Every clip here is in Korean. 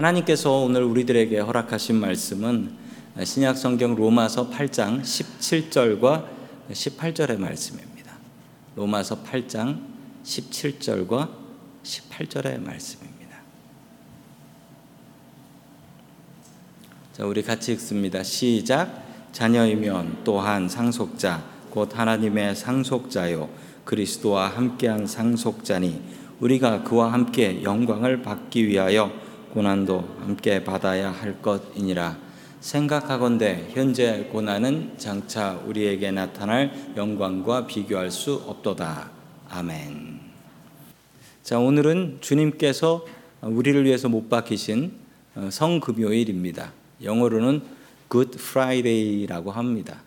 하나님께서 오늘 우리들에게 허락하신 말씀은 신약 성경 로마서 8장 17절과 18절의 말씀입니다. 로마서 8장 17절과 18절의 말씀입니다. 자, 우리 같이 읽습니다. 시작. 자녀이면 또한 상속자 곧 하나님의 상속자요 그리스도와 함께한 상속자니 우리가 그와 함께 영광을 받기 위하여 고난도 함께 받아야 할 것이니라 생각하건대 현재 고난은 장차 우리에게 나타날 영광과 비교할 수 없도다. 아멘. 자, 오늘은 주님께서 우리를 위해서 못 박히신 어, 성금요일입니다. 영어로는 Good Friday라고 합니다.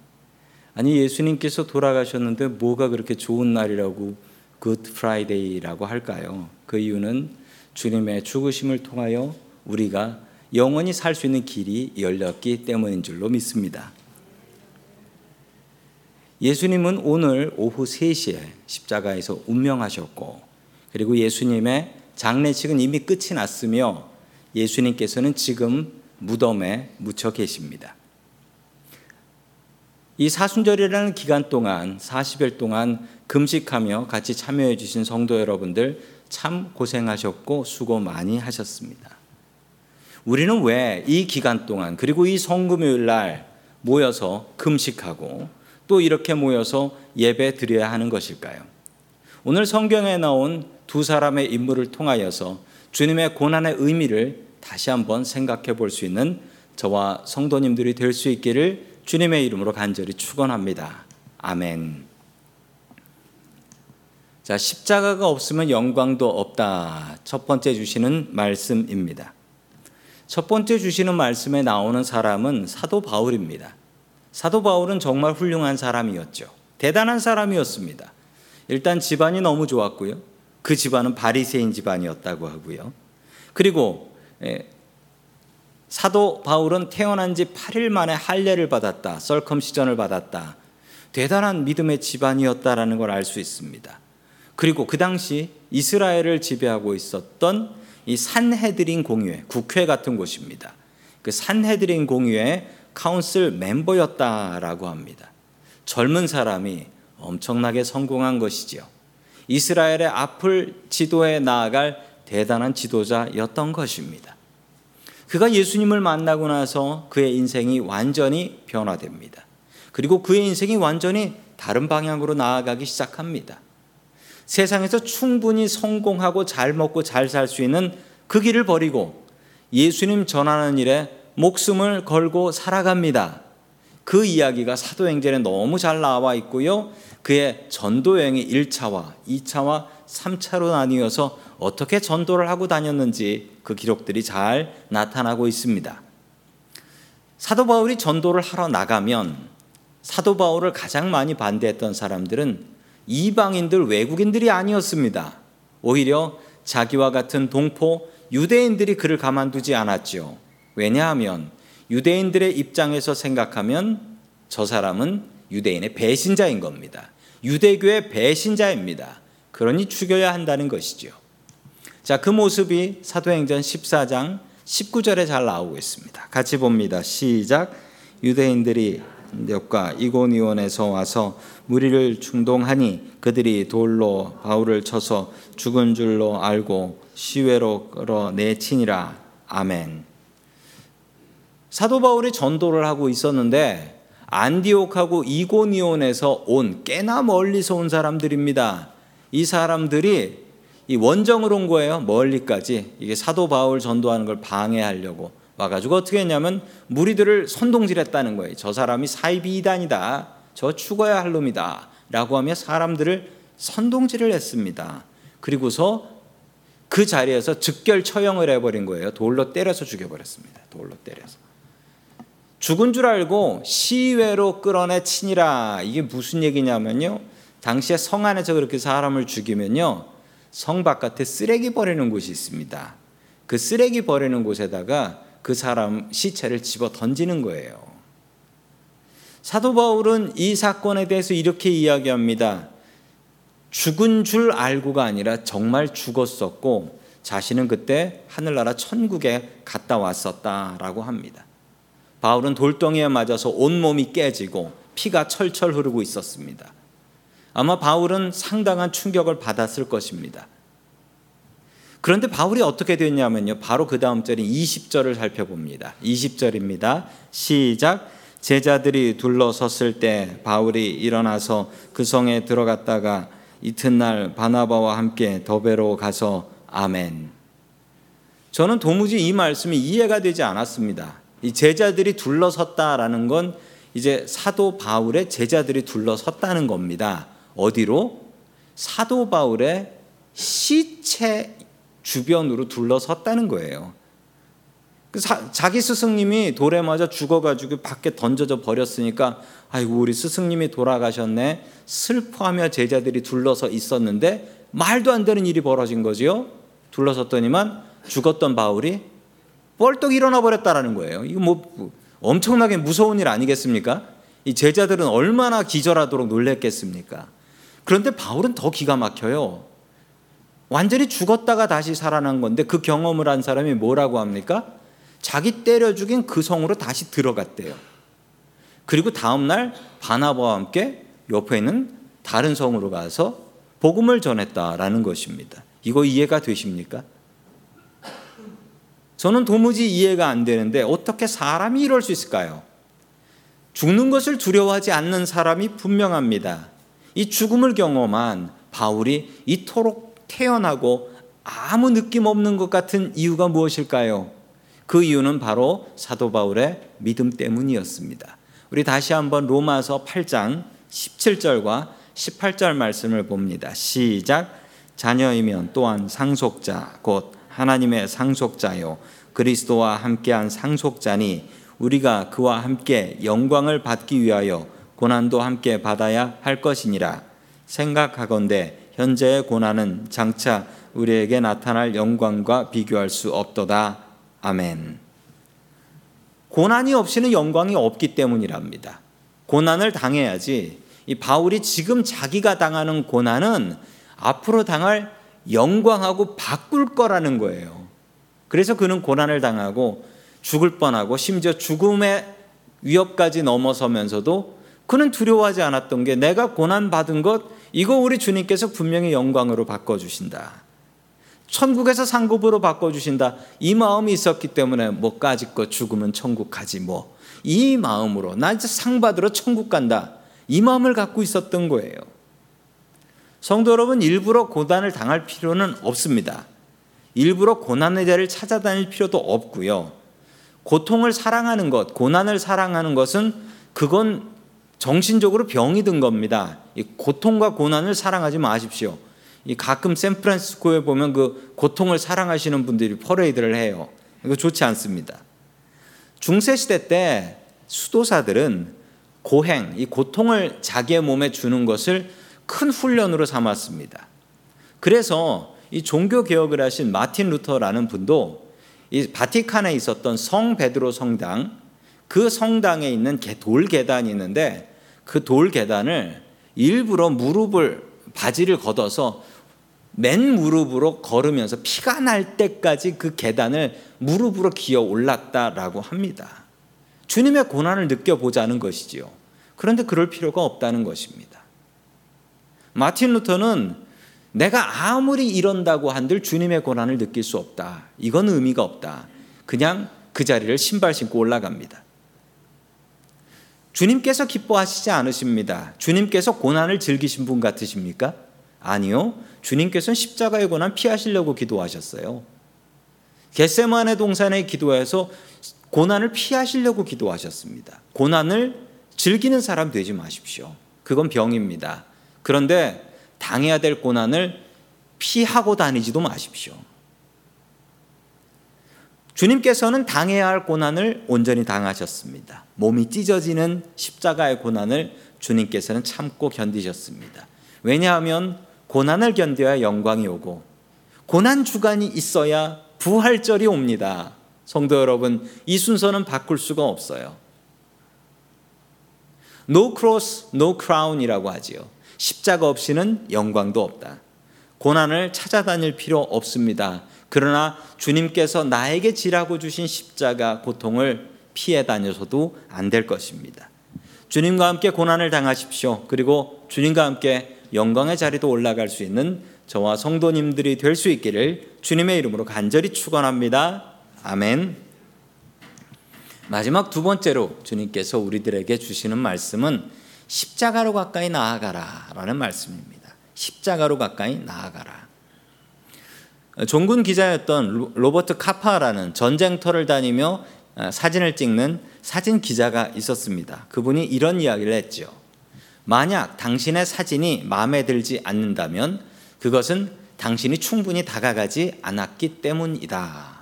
아니 예수님께서 돌아가셨는데 뭐가 그렇게 좋은 날이라고 Good Friday라고 할까요? 그 이유는 주님의 죽으심을 통하여 우리가 영원히 살 수 있는 길이 열렸기 때문인 줄로 믿습니다. 예수님은 오늘 오후 3시에 십자가에서 운명하셨고 그리고 예수님의 장례식은 이미 끝이 났으며 예수님께서는 지금 무덤에 묻혀 계십니다. 이 사순절이라는 기간 동안 40일 동안 금식하며 같이 참여해 주신 성도 여러분들 참 고생하셨고 수고 많이 하셨습니다. 우리는 왜 이 기간 동안 그리고 이 성금요일 날 모여서 금식하고 또 이렇게 모여서 예배 드려야 하는 것일까요? 오늘 성경에 나온 두 사람의 인물을 통하여서 주님의 고난의 의미를 다시 한번 생각해 볼 수 있는 저와 성도님들이 될 수 있기를 주님의 이름으로 간절히 축원합니다. 아멘. 자, 십자가가 없으면 영광도 없다. 첫 번째 주시는 말씀입니다. 첫 번째 주시는 말씀에 나오는 사람은 사도 바울입니다. 사도 바울은 정말 훌륭한 사람이었죠. 대단한 사람이었습니다. 일단 집안이 너무 좋았고요. 그 집안은 바리새인 집안이었다고 하고요. 그리고 예, 사도 바울은 태어난 지 8일 만에 할례를 받았다. 썰컴시전을 받았다. 대단한 믿음의 집안이었다라는 걸 알 수 있습니다. 그리고 그 당시 이스라엘을 지배하고 있었던 이 산헤드린 공유회, 국회 같은 곳입니다. 그 산헤드린 공유회 카운슬 멤버였다라고 합니다. 젊은 사람이 엄청나게 성공한 것이지요. 이스라엘의 앞을 지도해 나아갈 대단한 지도자였던 것입니다. 그가 예수님을 만나고 나서 그의 인생이 완전히 변화됩니다. 그리고 그의 인생이 완전히 다른 방향으로 나아가기 시작합니다. 세상에서 충분히 성공하고 잘 먹고 잘 살 수 있는 그 길을 버리고 예수님 전하는 일에 목숨을 걸고 살아갑니다. 그 이야기가 사도행전에 너무 잘 나와 있고요. 그의 전도 여행이 1차와 2차와 3차로 나뉘어서 어떻게 전도를 하고 다녔는지 그 기록들이 잘 나타나고 있습니다. 사도 바울이 전도를 하러 나가면 사도 바울을 가장 많이 반대했던 사람들은 이방인들 외국인들이 아니었습니다. 오히려 자기와 같은 동포 유대인들이 그를 가만두지 않았죠. 왜냐하면 유대인들의 입장에서 생각하면 저 사람은 유대인의 배신자인 겁니다. 유대교의 배신자입니다. 그러니 죽여야 한다는 것이죠. 자, 그 모습이 사도행전 14장 19절에 잘 나오고 있습니다. 같이 봅니다. 시작. 유대인들이 과 이고니온에서 와서 무리를 충동하니 그들이 돌로 바울을 쳐서 죽은 줄로 알고 시외로 끌어내치니라. 아멘. 사도 바울이 전도를 하고 있었는데 안디옥하고 이고니온에서 온 꽤나 멀리서 온 사람들입니다. 이 사람들이 이 원정을 온 거예요. 멀리까지 이게 사도 바울 전도하는 걸 방해하려고 와가지고 어떻게 했냐면 무리들을 선동질했다는 거예요. 저 사람이 사이비 이단이다. 저 죽어야 할 놈이다. 라고 하며 사람들을 선동질을 했습니다. 그리고서 그 자리에서 즉결 처형을 해버린 거예요. 돌로 때려서 죽여버렸습니다. 돌로 때려서. 죽은 줄 알고 시외로 끌어내 치니라. 이게 무슨 얘기냐면요. 당시에 성 안에서 그렇게 사람을 죽이면요. 성 바깥에 쓰레기 버리는 곳이 있습니다. 그 쓰레기 버리는 곳에다가 그 사람 시체를 집어 던지는 거예요. 사도 바울은 이 사건에 대해서 이렇게 이야기합니다. 죽은 줄 알고가 아니라 정말 죽었었고 자신은 그때 하늘나라 천국에 갔다 왔었다라고 합니다. 바울은 돌덩이에 맞아서 온몸이 깨지고 피가 철철 흐르고 있었습니다. 아마 바울은 상당한 충격을 받았을 것입니다. 그런데 바울이 어떻게 됐냐면요. 바로 그 다음 절인 20절을 살펴봅니다. 20절입니다. 시작. 제자들이 둘러섰을 때 바울이 일어나서 그 성에 들어갔다가 이튿날 바나바와 함께 더베로 가서 아멘. 저는 도무지 이 말씀이 이해가 되지 않았습니다. 이 제자들이 둘러섰다라는 건 이제 사도 바울의 제자들이 둘러섰다는 겁니다. 어디로? 사도 바울의 시체 주변으로 둘러섰다는 거예요. 그 자기 스승님이 돌에 맞아 죽어가지고 밖에 던져져 버렸으니까 아이고 우리 스승님이 돌아가셨네 슬퍼하며 제자들이 둘러서 있었는데 말도 안 되는 일이 벌어진 거지요. 둘러섰더니만 죽었던 바울이 뻘떡 일어나 버렸다라는 거예요. 이거 뭐 엄청나게 무서운 일 아니겠습니까? 이 제자들은 얼마나 기절하도록 놀랬겠습니까? 그런데 바울은 더 기가 막혀요. 완전히 죽었다가 다시 살아난 건데 그 경험을 한 사람이 뭐라고 합니까? 자기 때려 죽인 그 성으로 다시 들어갔대요. 그리고 다음날 바나바와 함께 옆에 있는 다른 성으로 가서 복음을 전했다라는 것입니다. 이거 이해가 되십니까? 저는 도무지 이해가 안 되는데 어떻게 사람이 이럴 수 있을까요? 죽는 것을 두려워하지 않는 사람이 분명합니다. 이 죽음을 경험한 바울이 이토록 태어나고 아무 느낌 없는 것 같은 이유가 무엇일까요? 그 이유는 바로 사도 바울의 믿음 때문이었습니다. 우리 다시 한번 로마서 8장 17절과 18절 말씀을 봅니다. 시작. 자녀이면 또한 상속자 곧 하나님의 상속자요 그리스도와 함께한 상속자니 우리가 그와 함께 영광을 받기 위하여 고난도 함께 받아야 할 것이니라 생각하건대 현재의 고난은 장차 우리에게 나타날 영광과 비교할 수 없도다 아멘. 고난이 없이는 영광이 없기 때문이랍니다. 고난을 당해야지. 이 바울이 지금 자기가 당하는 고난은 앞으로 당할 영광하고 바꿀 거라는 거예요. 그래서 그는 고난을 당하고 죽을 뻔하고 심지어 죽음의 위협까지 넘어서면서도 그는 두려워하지 않았던 게 내가 고난 받은 것 이거 우리 주님께서 분명히 영광으로 바꿔 주신다. 천국에서 상급으로 바꿔주신다. 이 마음이 있었기 때문에 뭐까지 거 죽으면 천국 가지 뭐. 이 마음으로 나 이제 상 받으러 천국 간다. 이 마음을 갖고 있었던 거예요. 성도 여러분 일부러 고난을 당할 필요는 없습니다. 일부러 고난의 자리를 찾아다닐 필요도 없고요. 고통을 사랑하는 것, 고난을 사랑하는 것은 그건 정신적으로 병이 든 겁니다. 고통과 고난을 사랑하지 마십시오. 이 가끔 샌프란시스코에 보면 그 고통을 사랑하시는 분들이 퍼레이드를 해요. 이거 좋지 않습니다. 중세 시대 때 수도사들은 고행, 이 고통을 자기의 몸에 주는 것을 큰 훈련으로 삼았습니다. 그래서 이 종교 개혁을 하신 마틴 루터라는 분도 이 바티칸에 있었던 성 베드로 성당 그 성당에 있는 돌 계단이 있는데 그 돌 계단을 일부러 무릎을 바지를 걷어서 맨 무릎으로 걸으면서 피가 날 때까지 그 계단을 무릎으로 기어 올랐다라고 합니다. 주님의 고난을 느껴보자는 것이지요. 그런데 그럴 필요가 없다는 것입니다. 마틴 루터는 내가 아무리 이런다고 한들 주님의 고난을 느낄 수 없다. 이건 의미가 없다. 그냥 그 자리를 신발 신고 올라갑니다. 주님께서 기뻐하시지 않으십니다. 주님께서 고난을 즐기신 분 같으십니까? 아니요. 주님께서는 십자가의 고난 피하시려고 기도하셨어요. 겟세만의 동산에 기도해서 고난을 피하시려고 기도하셨습니다. 고난을 즐기는 사람 되지 마십시오. 그건 병입니다. 그런데 당해야 될 고난을 피하고 다니지도 마십시오. 주님께서는 당해야 할 고난을 온전히 당하셨습니다. 몸이 찢어지는 십자가의 고난을 주님께서는 참고 견디셨습니다. 왜냐하면 고난을 견뎌야 영광이 오고 고난 주간이 있어야 부활절이 옵니다. 성도 여러분, 이 순서는 바꿀 수가 없어요. No cross, no crown이라고 하지요. 십자가 없이는 영광도 없다. 고난을 찾아다닐 필요 없습니다. 그러나 주님께서 나에게 지라고 주신 십자가 고통을 피해 다녀서도 안 될 것입니다. 주님과 함께 고난을 당하십시오. 그리고 주님과 함께 영광의 자리도 올라갈 수 있는 저와 성도님들이 될 수 있기를 주님의 이름으로 간절히 축원합니다. 아멘. 마지막 두 번째로 주님께서 우리들에게 주시는 말씀은 십자가로 가까이 나아가라라는 말씀입니다. 십자가로 가까이 나아가라. 종군 기자였던 로버트 카파라는 전쟁터를 다니며 아, 사진을 찍는 사진 기자가 있었습니다. 그분이 이런 이야기를 했죠. 만약 당신의 사진이 마음에 들지 않는다면 그것은 당신이 충분히 다가가지 않았기 때문이다.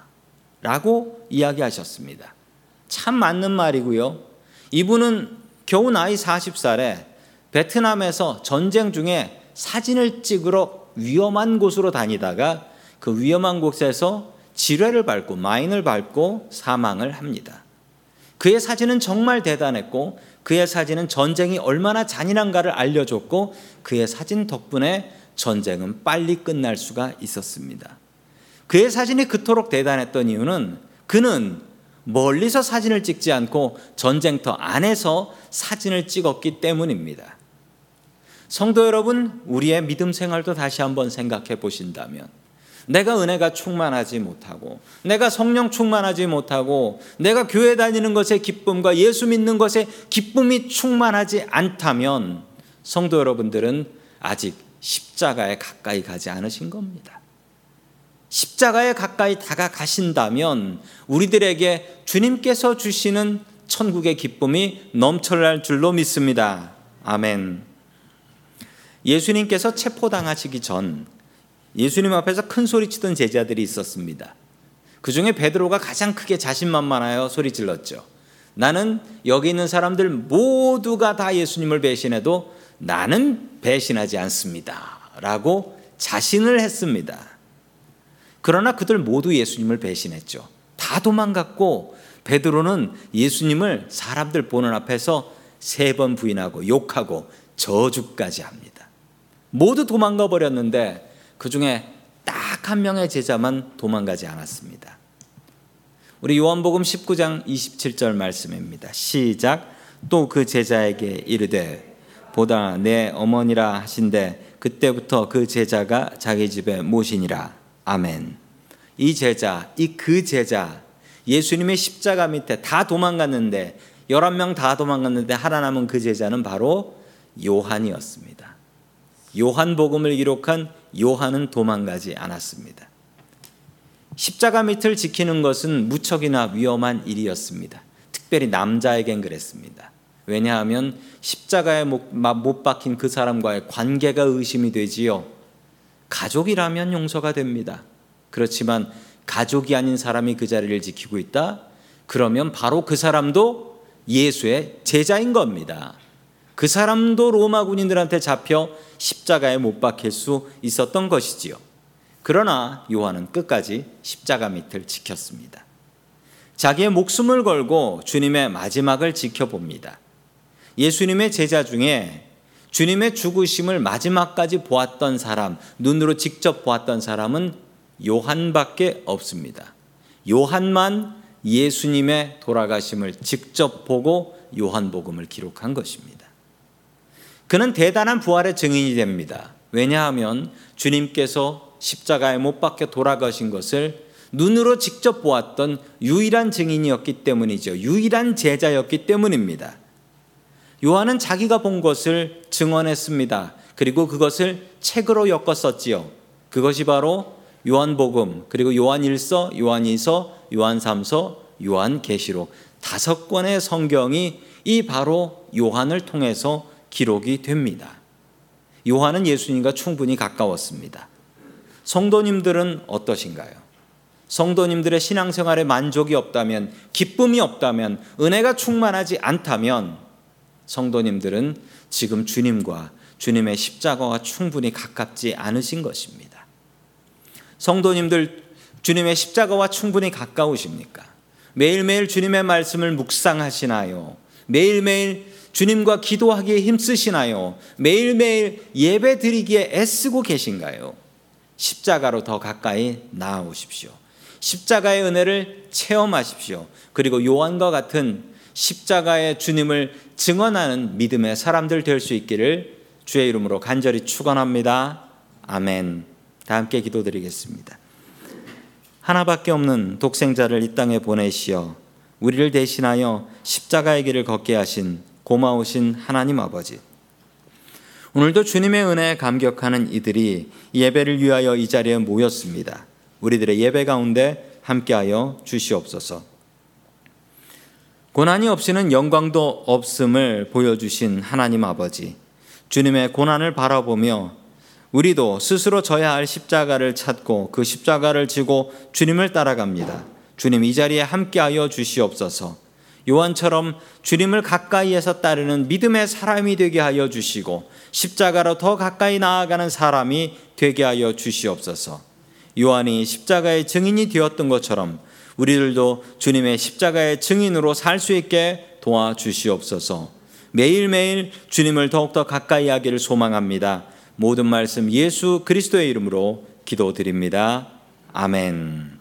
라고 이야기하셨습니다. 참 맞는 말이고요. 이분은 겨우 나이 40살에 베트남에서 전쟁 중에 사진을 찍으러 위험한 곳으로 다니다가 그 위험한 곳에서 지뢰를 밟고 마인을 밟고 사망을 합니다. 그의 사진은 정말 대단했고 그의 사진은 전쟁이 얼마나 잔인한가를 알려줬고 그의 사진 덕분에 전쟁은 빨리 끝날 수가 있었습니다. 그의 사진이 그토록 대단했던 이유는 그는 멀리서 사진을 찍지 않고 전쟁터 안에서 사진을 찍었기 때문입니다. 성도 여러분, 우리의 믿음 생활도 다시 한번 생각해 보신다면 내가 은혜가 충만하지 못하고 내가 성령 충만하지 못하고 내가 교회 다니는 것에 기쁨과 예수 믿는 것에 기쁨이 충만하지 않다면 성도 여러분들은 아직 십자가에 가까이 가지 않으신 겁니다. 십자가에 가까이 다가가신다면 우리들에게 주님께서 주시는 천국의 기쁨이 넘쳐날 줄로 믿습니다. 아멘. 예수님께서 체포당하시기 전 예수님 앞에서 큰 소리 치던 제자들이 있었습니다. 그 중에 베드로가 가장 크게 자신만만하여 소리 질렀죠. 나는 여기 있는 사람들 모두가 다 예수님을 배신해도 나는 배신하지 않습니다. 라고 자신을 했습니다. 그러나 그들 모두 예수님을 배신했죠. 다 도망갔고 베드로는 예수님을 사람들 보는 앞에서 세 번 부인하고 욕하고 저주까지 합니다. 모두 도망가 버렸는데 그 중에 딱 한 명의 제자만 도망가지 않았습니다. 우리 요한복음 19장 27절 말씀입니다. 시작. 또 그 제자에게 이르되 보다 내 어머니라 하신데 그때부터 그 제자가 자기 집에 모시니라. 아멘. 이 제자, 이 그 제자, 예수님의 십자가 밑에 다 도망갔는데 11명 다 도망갔는데 하나 남은 그 제자는 바로 요한이었습니다. 요한복음을 기록한 요한은 도망가지 않았습니다. 십자가 밑을 지키는 것은 무척이나 위험한 일이었습니다. 특별히 남자에겐 그랬습니다. 왜냐하면 십자가에 못 박힌 그 사람과의 관계가 의심이 되지요. 가족이라면 용서가 됩니다. 그렇지만 가족이 아닌 사람이 그 자리를 지키고 있다? 그러면 바로 그 사람도 예수의 제자인 겁니다. 그 사람도 로마 군인들한테 잡혀 십자가에 못 박힐 수 있었던 것이지요. 그러나 요한은 끝까지 십자가 밑을 지켰습니다. 자기의 목숨을 걸고 주님의 마지막을 지켜봅니다. 예수님의 제자 중에 주님의 죽으심을 마지막까지 보았던 사람, 눈으로 직접 보았던 사람은 요한밖에 없습니다. 요한만 예수님의 돌아가심을 직접 보고 요한복음을 기록한 것입니다. 그는 대단한 부활의 증인이 됩니다. 왜냐하면 주님께서 십자가에 못 박혀 돌아가신 것을 눈으로 직접 보았던 유일한 증인이었기 때문이죠. 유일한 제자였기 때문입니다. 요한은 자기가 본 것을 증언했습니다. 그리고 그것을 책으로 엮었었지요. 그것이 바로 요한복음, 그리고 요한 1서, 요한 2서, 요한 3서, 요한 계시록 다섯 권의 성경이 이 바로 요한을 통해서 기록이 됩니다. 요한은 예수님과 충분히 가까웠습니다. 성도님들은 어떠신가요? 성도님들의 신앙생활에 만족이 없다면, 기쁨이 없다면, 은혜가 충만하지 않다면, 성도님들은 지금 주님과 주님의 십자가와 충분히 가깝지 않으신 것입니다. 성도님들, 주님의 십자가와 충분히 가까우십니까? 매일매일 주님의 말씀을 묵상하시나요? 매일매일 주님과 기도하기에 힘쓰시나요? 매일매일 예배 드리기에 애쓰고 계신가요? 십자가로 더 가까이 나아오십시오. 십자가의 은혜를 체험하십시오. 그리고 요한과 같은 십자가의 주님을 증언하는 믿음의 사람들 될 수 있기를 주의 이름으로 간절히 축원합니다. 아멘. 다 함께 기도드리겠습니다. 하나밖에 없는 독생자를 이 땅에 보내시어 우리를 대신하여 십자가의 길을 걷게 하신 고마우신 하나님 아버지. 오늘도 주님의 은혜에 감격하는 이들이 예배를 위하여 이 자리에 모였습니다. 우리들의 예배 가운데 함께하여 주시옵소서. 고난이 없이는 영광도 없음을 보여주신 하나님 아버지. 주님의 고난을 바라보며 우리도 스스로 져야 할 십자가를 찾고 그 십자가를 지고 주님을 따라갑니다. 주님 이 자리에 함께하여 주시옵소서. 요한처럼 주님을 가까이에서 따르는 믿음의 사람이 되게 하여 주시고 십자가로 더 가까이 나아가는 사람이 되게 하여 주시옵소서. 요한이 십자가의 증인이 되었던 것처럼 우리들도 주님의 십자가의 증인으로 살 수 있게 도와주시옵소서. 매일매일 주님을 더욱더 가까이 하기를 소망합니다. 모든 말씀 예수 그리스도의 이름으로 기도드립니다. 아멘.